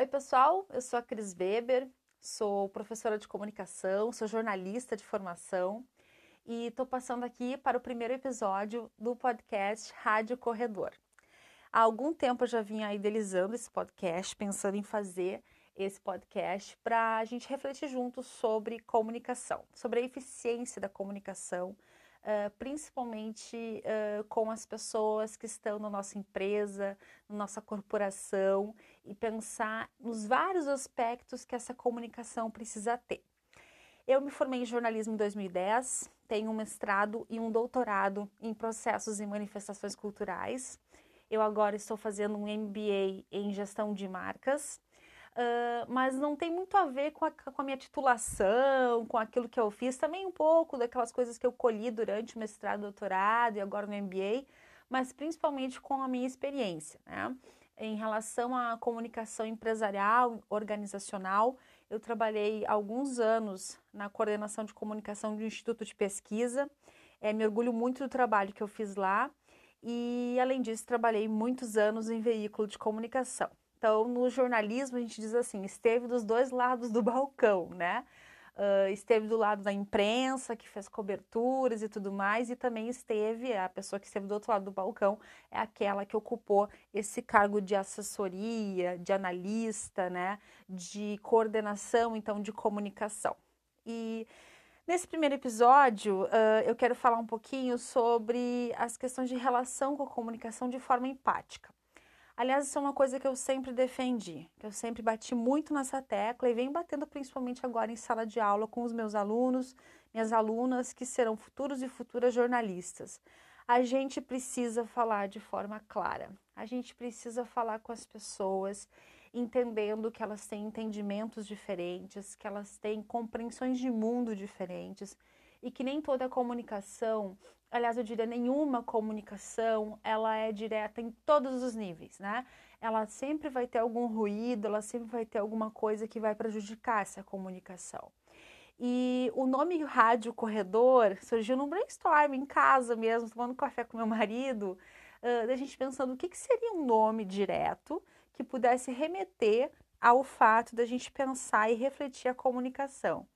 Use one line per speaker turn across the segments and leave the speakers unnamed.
Oi, pessoal, eu sou a Cris Weber, sou professora de comunicação, sou jornalista de formação e estou passando aqui para o primeiro episódio do podcast Rádio Corredor. Há algum tempo eu já vinha idealizando esse podcast, pensando em fazer esse podcast para a gente refletir juntos sobre comunicação, sobre a eficiência da comunicação uh, principalmente uh, com as pessoas que estão na nossa empresa, na nossa corporação e pensar nos vários aspectos que essa comunicação precisa ter. Eu me formei em jornalismo em 2010, tenho um mestrado e um doutorado em processos e manifestações culturais. Eu agora estou fazendo um MBA em gestão de marcas Mas não tem muito a ver com a, com a, minha titulação, com aquilo que eu fiz, também um pouco daquelas coisas que eu colhi durante o mestrado, doutorado e agora no MBA, mas principalmente com a minha experiência, né? Em relação à comunicação empresarial, organizacional, eu trabalhei alguns anos na coordenação de comunicação de um instituto de pesquisa, é, me orgulho muito do trabalho que eu fiz lá, e além disso, trabalhei muitos anos em veículo de comunicação. Então, no jornalismo, a gente diz assim: esteve dos dois lados do balcão, né? Uh, esteve do lado da imprensa, que fez coberturas e tudo mais, e também esteve, a pessoa que esteve do outro lado do balcão é aquela que ocupou esse cargo de assessoria, de analista, né? De coordenação, então, de comunicação. E Nesse primeiro episódio, uh, eu quero falar um pouquinho sobre as questões de relação com a comunicação de forma empática. Aliás, isso é uma coisa que eu sempre defendi, que eu sempre bati muito nessa tecla e venho batendo principalmente agora em sala de aula com os meus alunos, minhas alunas que serão futuros e futuras jornalistas. A gente precisa falar de forma clara. A gente precisa falar com as pessoas, entendendo que elas têm entendimentos diferentes, que elas têm compreensões de mundo diferentes e que nem toda comunicação aliás, eu diria nenhuma comunicação, ela é direta em todos os níveis, né? Ela sempre vai ter algum ruído, ela sempre vai ter alguma coisa que vai prejudicar essa comunicação. E o nome Rádio Corredor surgiu num brainstorm em casa mesmo, tomando café com meu marido, uh, da gente pensando o que, que seria um nome direto que pudesse remeter ao fato da gente pensar e refletir a comunicação.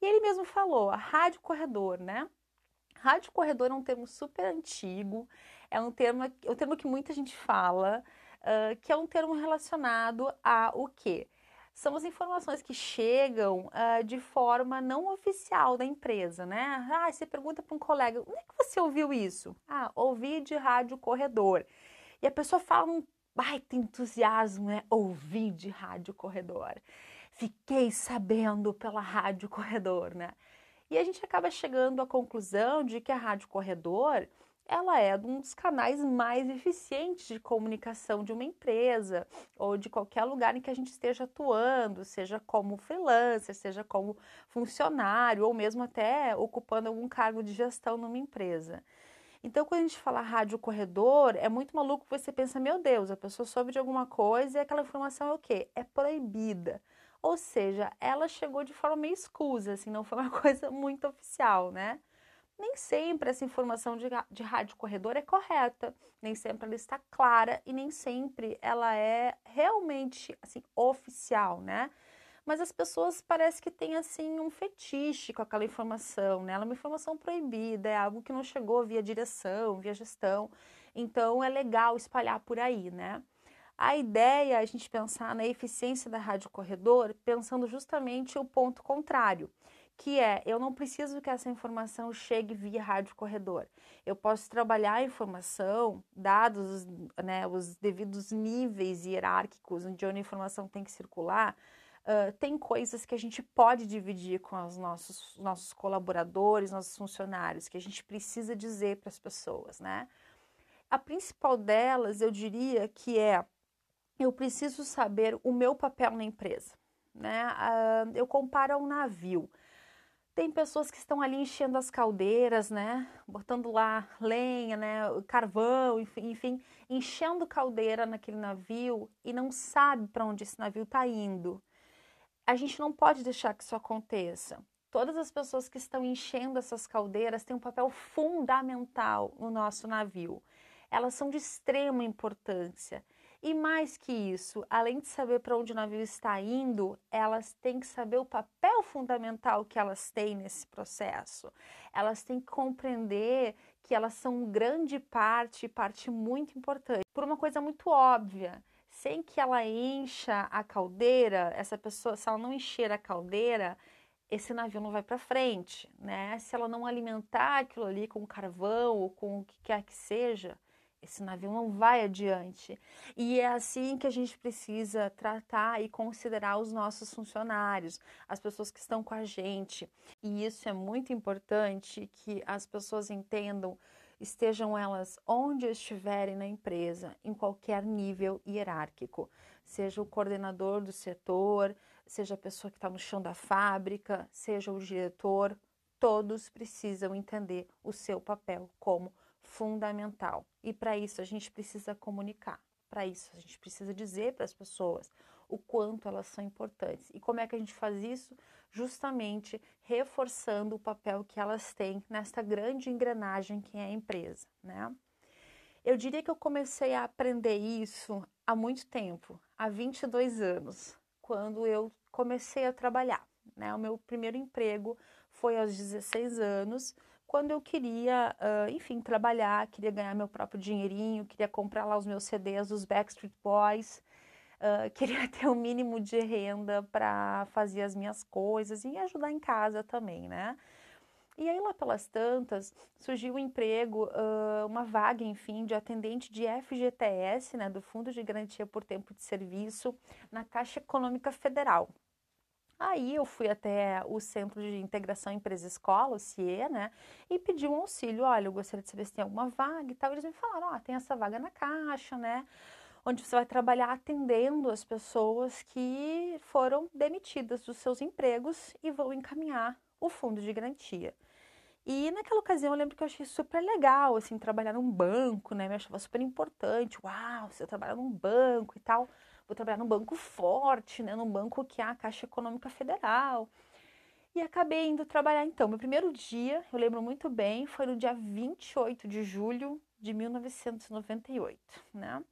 E ele mesmo falou, a Rádio Corredor, né? Rádio corredor é um termo super antigo, é um termo, é um termo que muita gente fala, uh, que é um termo relacionado a o quê? São as informações que chegam uh, de forma não oficial da empresa, né? Ah, você pergunta para um colega, onde é que você ouviu isso? Ah, ouvi de rádio corredor. E a pessoa fala um baita entusiasmo, né? Ouvi de rádio corredor. Fiquei sabendo pela rádio corredor, né? E a gente acaba chegando à conclusão de que a rádio corredor ela é um dos canais mais eficientes de comunicação de uma empresa ou de qualquer lugar em que a gente esteja atuando, seja como freelancer, seja como funcionário ou mesmo até ocupando algum cargo de gestão numa empresa. Então, quando a gente fala rádio corredor, é muito maluco você pensa, meu Deus, a pessoa soube de alguma coisa e aquela informação é o quê? É proibida. Ou seja, ela chegou de forma meio escusa, assim, não foi uma coisa muito oficial, né? Nem sempre essa informação de, de rádio corredor é correta, nem sempre ela está clara e nem sempre ela é realmente, assim, oficial, né? Mas as pessoas parece que têm, assim, um fetiche com aquela informação, né? Ela é uma informação proibida, é algo que não chegou via direção, via gestão, então é legal espalhar por aí, né? A ideia é a gente pensar na eficiência da rádio corredor pensando justamente o ponto contrário, que é eu não preciso que essa informação chegue via rádio corredor. Eu posso trabalhar a informação, dados né, os devidos níveis hierárquicos onde a informação tem que circular, Uh, tem coisas que a gente pode dividir com os nossos, nossos colaboradores, nossos funcionários, que a gente precisa dizer para as pessoas, né? A principal delas, eu diria que é eu preciso saber o meu papel na empresa. Né? Uh, eu comparo a um navio. Tem pessoas que estão ali enchendo as caldeiras, né? Botando lá lenha, né? Carvão, enfim enchendo caldeira naquele navio e não sabe para onde esse navio está indo. A gente não pode deixar que isso aconteça. Todas as pessoas que estão enchendo essas caldeiras têm um papel fundamental no nosso navio. Elas são de extrema importância E mais que isso, além de saber para onde o navio está indo, elas têm que saber o papel fundamental que elas têm nesse processo. Elas têm que compreender que elas são grande parte, parte muito importante, por uma coisa muito óbvia. Sem que ela encha a caldeira, essa pessoa, se ela não encher a caldeira, esse navio não vai para frente, né? Se ela não alimentar aquilo ali com carvão ou com o que quer que seja, esse navio não vai adiante. E é assim que a gente precisa tratar e considerar os nossos funcionários, as pessoas que estão com a gente. E isso é muito importante que as pessoas entendam, estejam elas onde estiverem na empresa, em qualquer nível hierárquico, seja o coordenador do setor, seja a pessoa que está no chão da fábrica, seja o diretor, todos precisam entender o seu papel como fundamental. E para isso a gente precisa comunicar. Para isso a gente precisa dizer para as pessoas o quanto elas são importantes. E como é que a gente faz isso? Justamente reforçando o papel que elas têm nesta grande engrenagem que é a empresa, né? Eu diria que eu comecei a aprender isso há muito tempo, há 22 anos, quando eu comecei a trabalhar. Né? O meu primeiro emprego foi aos 16 anos, quando eu queria, uh, enfim, trabalhar, queria ganhar meu próprio dinheirinho, queria comprar lá os meus CDs dos Backstreet Boys, uh, queria ter o um mínimo de renda para fazer as minhas coisas e ajudar em casa também, né? E aí, lá pelas tantas, surgiu um emprego, uh, uma vaga, enfim, de atendente de FGTS, né, do Fundo de Garantia por Tempo de Serviço, na Caixa Econômica Federal. Aí eu fui até o Centro de Integração Empresa-Escola, o CIE, né, e pedi um auxílio. Olha, eu gostaria de saber se tem alguma vaga e tal. Eles me falaram, ó, oh, tem essa vaga na Caixa, né, onde você vai trabalhar atendendo as pessoas que foram demitidas dos seus empregos e vão encaminhar o fundo de garantia. E naquela ocasião eu lembro que eu achei super legal, assim, trabalhar num banco, né? Me achava super importante. Uau, você trabalha num banco e tal vou trabalhar num banco forte, né, num banco que é a Caixa Econômica Federal. E acabei indo trabalhar então. Meu primeiro dia, eu lembro muito bem, foi no dia 28 de julho de 1998, né?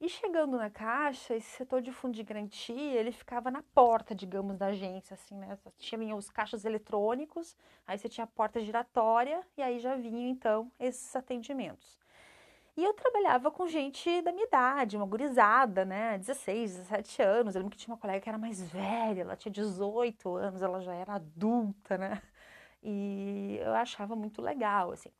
E chegando na caixa, esse setor de fundo de garantia, ele ficava na porta, digamos, da agência, assim, né? Tinha os caixas eletrônicos, aí você tinha a porta giratória e aí já vinham, então, esses atendimentos. E eu trabalhava com gente da minha idade, uma gurizada, né? 16, 17 anos. Eu lembro que tinha uma colega que era mais velha, ela tinha 18 anos, ela já era adulta, né? E eu achava muito legal, assim.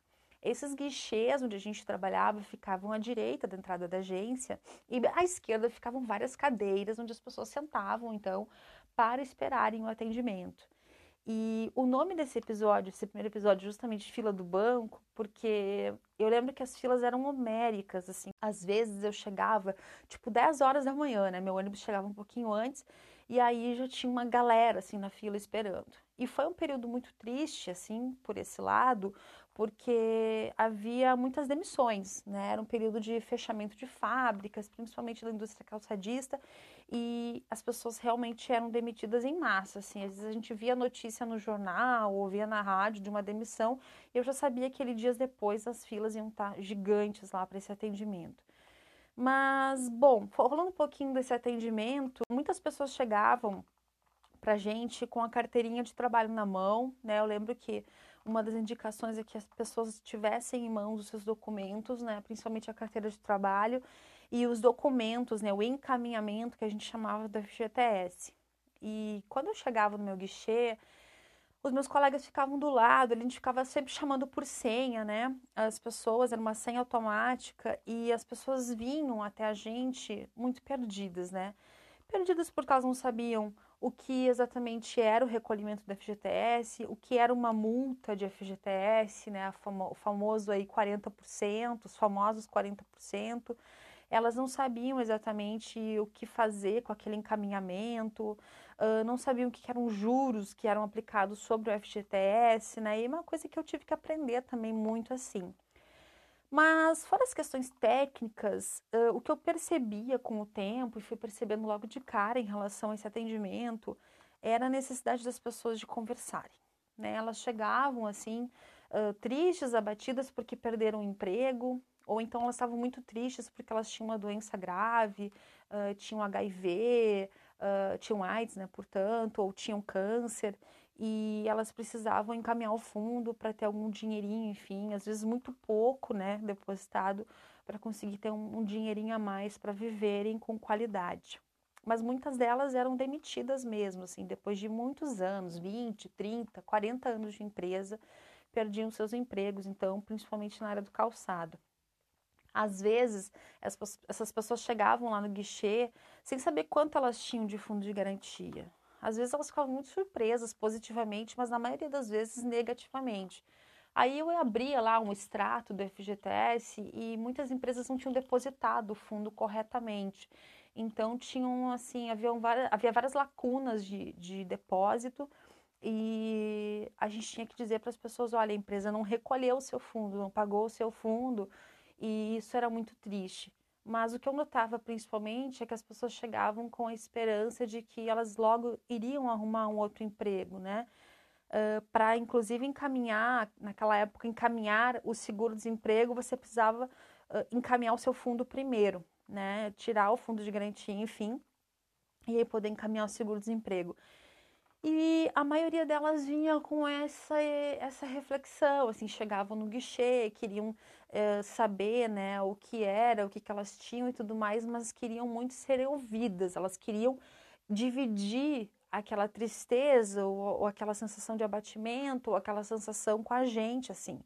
Esses guichês onde a gente trabalhava ficavam à direita da entrada da agência e à esquerda ficavam várias cadeiras onde as pessoas sentavam, então, para esperarem o atendimento. E o nome desse episódio, esse primeiro episódio, justamente fila do banco, porque lembro que as filas eram homéricas, assim. Às vezes eu chegava, tipo, 10 horas da manhã, né? Meu ônibus chegava um pouquinho antes, e aí já tinha uma galera, assim, na fila esperando. E foi um período muito triste, assim, por esse lado, porque havia muitas demissões, né? Era um período de fechamento de fábricas, principalmente da indústria calçadista, e as pessoas realmente eram demitidas em massa, assim. Às vezes a gente via notícia no jornal ou via na rádio de uma demissão, e eu já sabia que ele dias depois as filas iam estar gigantes lá para esse atendimento. Mas, bom, rolando um pouquinho desse atendimento, muitas pessoas chegavam pra gente com a carteirinha de trabalho na mão, né? Eu lembro que uma das indicações é que as pessoas tivessem em mãos os seus documentos, né, principalmente a carteira de trabalho e os documentos, né, o encaminhamento que a gente chamava do FGTS. E quando eu chegava no meu guichê, os meus colegas ficavam do lado, a gente ficava sempre chamando por senha, né? As pessoas, era uma senha automática e as pessoas vinham até a gente muito perdidas, né? Perdidas porque elas não sabiam o que exatamente era o recolhimento do FGTS, o que era uma multa de FGTS, né, o famoso aí 40%, os famosos 40%. Elas não sabiam exatamente o que fazer com aquele encaminhamento, uh, não sabiam o que eram juros que eram aplicados sobre o FGTS, né? E uma coisa que eu tive que aprender também muito assim. Mas, fora as questões técnicas, uh, o que eu percebia com o tempo e fui percebendo logo de cara em relação a esse atendimento era a necessidade das pessoas de conversarem. Né? Elas chegavam assim, tristes, abatidas porque perderam o emprego, ou então elas estavam muito tristes porque elas tinham uma doença grave, uh, tinham HIV, uh, tinham AIDS, né, portanto, ou tinham câncer, e elas precisavam encaminhar o fundo para ter algum dinheirinho, enfim, às vezes muito pouco, né, depositado, para conseguir ter um, um dinheirinho a mais para viverem com qualidade. Mas muitas delas eram demitidas mesmo, assim, depois de muitos anos, 20, 30, 40 anos de empresa, perdiam seus empregos, então, principalmente na área do calçado. Às vezes, essas pessoas chegavam lá no guichê sem saber quanto elas tinham de fundo de garantia. Às vezes elas ficavam muito surpresas positivamente, mas na maioria das vezes negativamente. Aí eu abria lá um extrato do FGTS e muitas empresas não tinham depositado o fundo corretamente. Então tinham assim, havia várias, havia várias lacunas de, de depósito e a gente tinha que dizer para as pessoas, olha, a empresa não recolheu o seu fundo, não pagou o seu fundo, e isso era muito triste. Mas o que eu notava principalmente é que as pessoas chegavam com a esperança de que elas logo iriam arrumar um outro emprego, né? Uh, para inclusive encaminhar, naquela época, encaminhar o seguro-desemprego, você precisava uh, encaminhar o seu fundo primeiro, né? Tirar o fundo de garantia, enfim, e aí poder encaminhar o seguro-desemprego. E a maioria delas vinha com essa, essa reflexão, assim, chegavam no guichê, queriam é, saber, né, o que era, o que, que elas tinham e tudo mais, mas queriam muito ser ouvidas, elas queriam dividir aquela tristeza ou, ou aquela sensação de abatimento, ou aquela sensação com a gente, assim.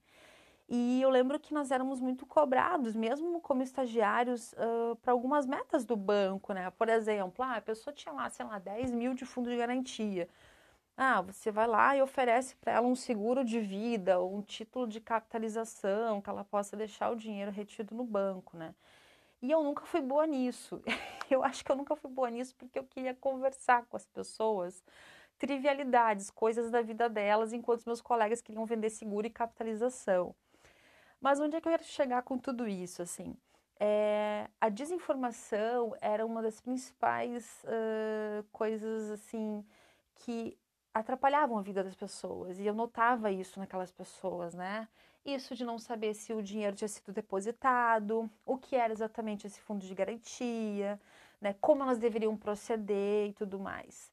E eu lembro que nós éramos muito cobrados, mesmo como estagiários, uh, para algumas metas do banco, né? Por exemplo, ah, a pessoa tinha lá, sei lá, 10 mil de fundo de garantia. Ah, você vai lá e oferece para ela um seguro de vida, ou um título de capitalização, que ela possa deixar o dinheiro retido no banco, né? E eu nunca fui boa nisso. Eu acho que eu nunca fui boa nisso porque eu queria conversar com as pessoas, trivialidades, coisas da vida delas, enquanto meus colegas queriam vender seguro e capitalização. Mas onde é que eu quero chegar com tudo isso, assim? É, a desinformação era uma das principais uh, coisas, assim, que atrapalhavam a vida das pessoas. E eu notava isso naquelas pessoas, né? Isso de não saber se o dinheiro tinha sido depositado, o que era exatamente esse fundo de garantia, né? Como elas deveriam proceder e tudo mais.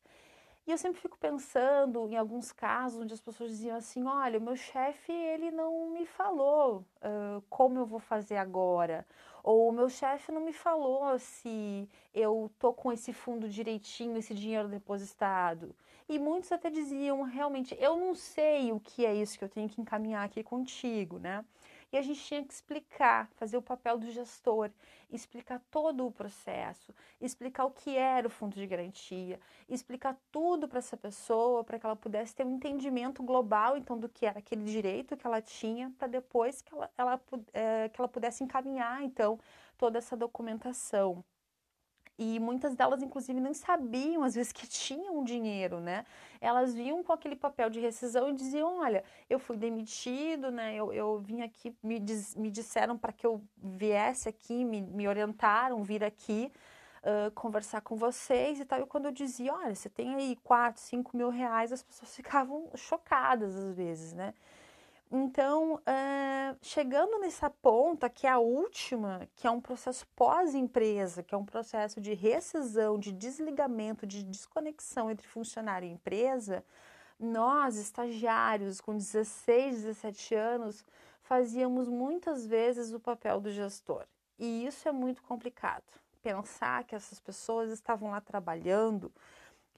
E eu sempre fico pensando em alguns casos onde as pessoas diziam assim: olha, o meu chefe ele não me falou uh, como eu vou fazer agora, ou o meu chefe não me falou se eu tô com esse fundo direitinho, esse dinheiro depositado. E muitos até diziam, realmente, eu não sei o que é isso que eu tenho que encaminhar aqui contigo, né? E a gente tinha que explicar, fazer o papel do gestor, explicar todo o processo, explicar o que era o fundo de garantia, explicar tudo para essa pessoa, para que ela pudesse ter um entendimento global, então, do que era aquele direito que ela tinha, para depois que ela, ela, é, que ela pudesse encaminhar, então, toda essa documentação. E muitas delas, inclusive, nem sabiam, às vezes, que tinham dinheiro, né? Elas vinham com aquele papel de rescisão e diziam: Olha, eu fui demitido, né? Eu, eu vim aqui, me, diz, me disseram para que eu viesse aqui, me, me orientaram, vir aqui uh, conversar com vocês e tal. E quando eu dizia: Olha, você tem aí 4, 5 mil reais, as pessoas ficavam chocadas às vezes, né? Então, uh, chegando nessa ponta, que é a última, que é um processo pós-empresa, que é um processo de rescisão, de desligamento, de desconexão entre funcionário e empresa, nós, estagiários com 16, 17 anos, fazíamos muitas vezes o papel do gestor. E isso é muito complicado. Pensar que essas pessoas estavam lá trabalhando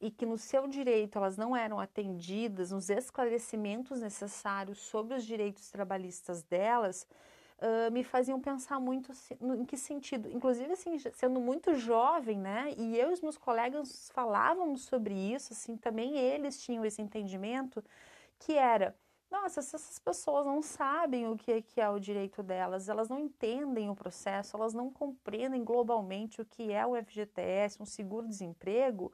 e que no seu direito elas não eram atendidas, nos esclarecimentos necessários sobre os direitos trabalhistas delas, uh, me faziam pensar muito em que sentido. Inclusive, assim, sendo muito jovem, né? E eu e os meus colegas falávamos sobre isso, assim, também eles tinham esse entendimento que era nossa, se essas pessoas não sabem o que é o direito delas, elas não entendem o processo, elas não compreendem globalmente o que é o FGTS, um seguro-desemprego,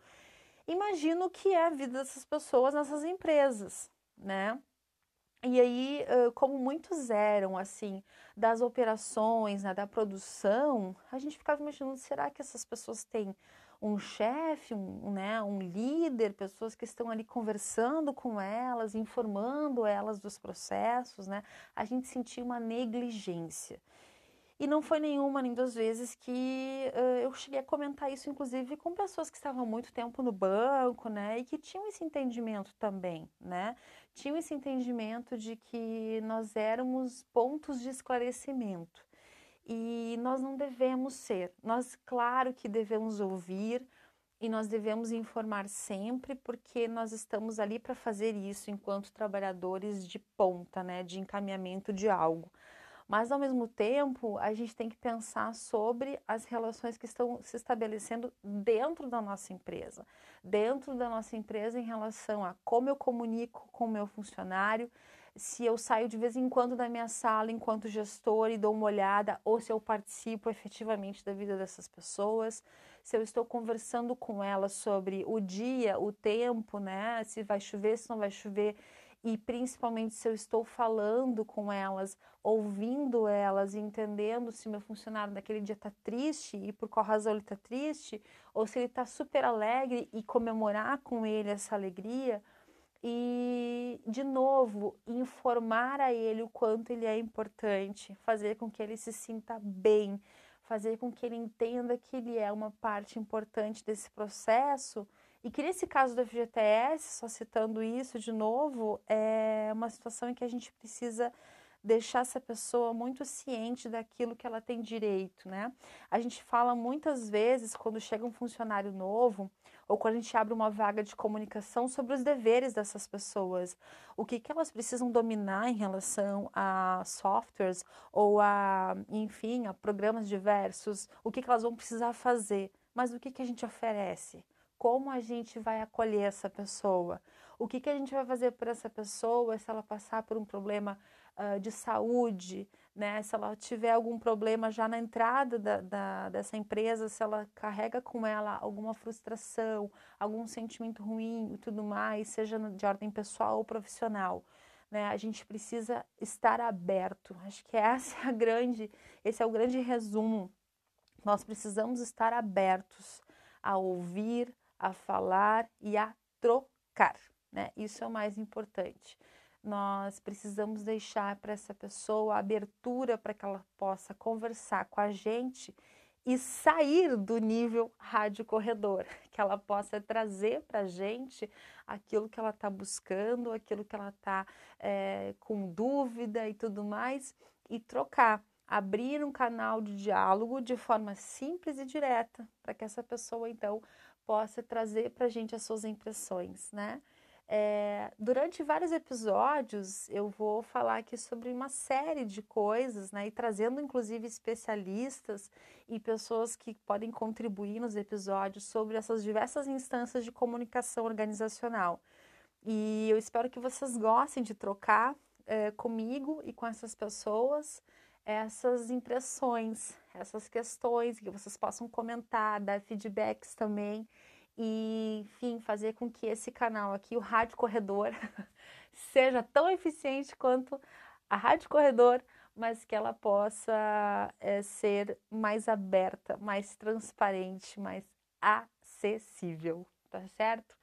imagino que é a vida dessas pessoas nessas empresas, né? E aí, como muitos eram, assim, das operações, né, da produção, a gente ficava imaginando, será que essas pessoas têm um chefe, um, né, um líder, pessoas que estão ali conversando com elas, informando elas dos processos, né? A gente sentia uma negligência. E não foi nenhuma nem duas vezes que uh, eu cheguei a comentar isso, inclusive, com pessoas que estavam muito tempo no banco, né? E que tinham esse entendimento também, né? Tinham esse entendimento de que nós éramos pontos de esclarecimento. E nós não devemos ser. Nós, claro que devemos ouvir e nós devemos informar sempre, porque nós estamos ali para fazer isso enquanto trabalhadores de ponta, né? De encaminhamento de algo. Mas, ao mesmo tempo, a gente tem que pensar sobre as relações que estão se estabelecendo dentro da nossa empresa. Dentro da nossa empresa, em relação a como eu comunico com o meu funcionário, se eu saio de vez em quando da minha sala enquanto gestor e dou uma olhada, ou se eu participo efetivamente da vida dessas pessoas, se eu estou conversando com elas sobre o dia, o tempo, né? Se vai chover, se não vai chover e principalmente se eu estou falando com elas, ouvindo elas, entendendo se meu funcionário daquele dia está triste e por qual razão ele está triste, ou se ele está super alegre e comemorar com ele essa alegria. E, de novo, informar a ele o quanto ele é importante, fazer com que ele se sinta bem, fazer com que ele entenda que ele é uma parte importante desse processo e que nesse caso do FGTS, só citando isso de novo, é uma situação em que a gente precisa deixar essa pessoa muito ciente daquilo que ela tem direito, né? A gente fala muitas vezes quando chega um funcionário novo ou quando a gente abre uma vaga de comunicação sobre os deveres dessas pessoas, o que, que elas precisam dominar em relação a softwares ou a, enfim, a programas diversos, o que, que elas vão precisar fazer, mas o que, que a gente oferece? Como a gente vai acolher essa pessoa, o que, que a gente vai fazer por essa pessoa se ela passar por um problema uh, de saúde, né? Se ela tiver algum problema já na entrada da, da, dessa empresa, se ela carrega com ela alguma frustração, algum sentimento ruim e tudo mais, seja de ordem pessoal ou profissional. Né? A gente precisa estar aberto. Acho que essa é a grande, esse é o grande resumo. Nós precisamos estar abertos a ouvir, a falar e a trocar, né? Isso é o mais importante. Nós precisamos deixar para essa pessoa a abertura para que ela possa conversar com a gente e sair do nível rádio corredor, que ela possa trazer para a gente aquilo que ela está buscando, aquilo que ela está é, eh, com dúvida e tudo mais, e trocar, abrir um canal de diálogo de forma simples e direta, para que essa pessoa então possa trazer para a gente as suas impressões, né? É, durante vários episódios eu vou falar aqui sobre uma série de coisas, né? E trazendo inclusive especialistas e pessoas que podem contribuir nos episódios sobre essas diversas instâncias de comunicação organizacional. E eu espero que vocês gostem de trocar é, comigo e com essas pessoas essas impressões, essas questões, que vocês possam comentar, dar feedbacks também e, enfim, fazer com que esse canal aqui, o Rádio Corredor, seja tão eficiente quanto a Rádio Corredor, mas que ela possa é, ser mais aberta, mais transparente, mais acessível, tá certo?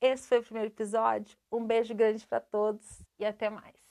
Esse foi o primeiro episódio. Um beijo grande para todos e até mais.